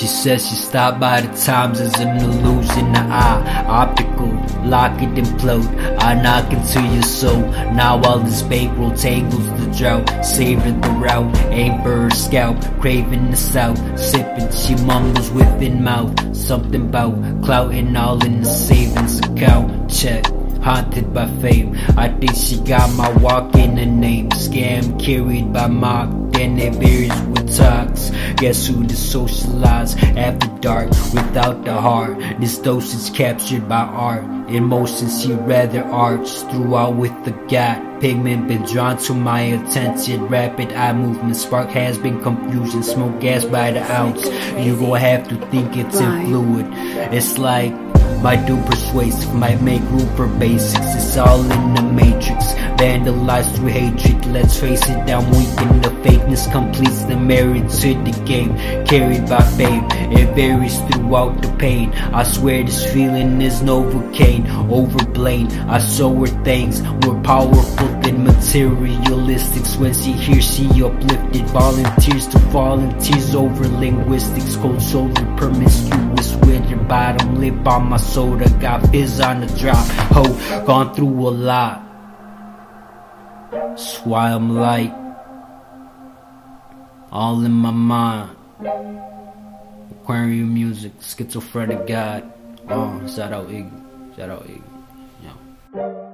She says she stopped by the times as an illusion. The eye, optical, lock it and float. I knock into your soul. Now all this bankroll tangles the drought. Saving the route, aim for her scalp. Craving the south, sipping. She mumbles within mouth. Something about clout all in the savings account. Check haunted by fame. I think she got my walk in the name. Scam carried by mock, then it varies with talks. Guess who to socialize after dark without the heart? This dose is captured by art. Emotions she rather arch throughout with the gap. Pigment been drawn to my attention. Rapid eye movement spark has been confusion. Smoke gas by the ounce. You gon' have to think it's in fluid. It's like my do persuasive might make room for basics. It's all in the. Vandalized through hatred. Let's face it, I'm weak in the fakeness completes the merit to the game. Carried by fame, it varies throughout the pain. I swear this feeling is Novocaine. Overblamed, I show her things more powerful than materialistics. When she hears, she uplifted. Volunteers to volunteers over linguistics. Cold shoulder, promiscuous with her bottom lip on my soda. Got fizz on the drop. Ho, gone through a lot. Swam I'm light. All in my mind. Aquarium music, schizophrenic God. Oh, uh, shout out Iggy. Shout out Iggy. Yeah.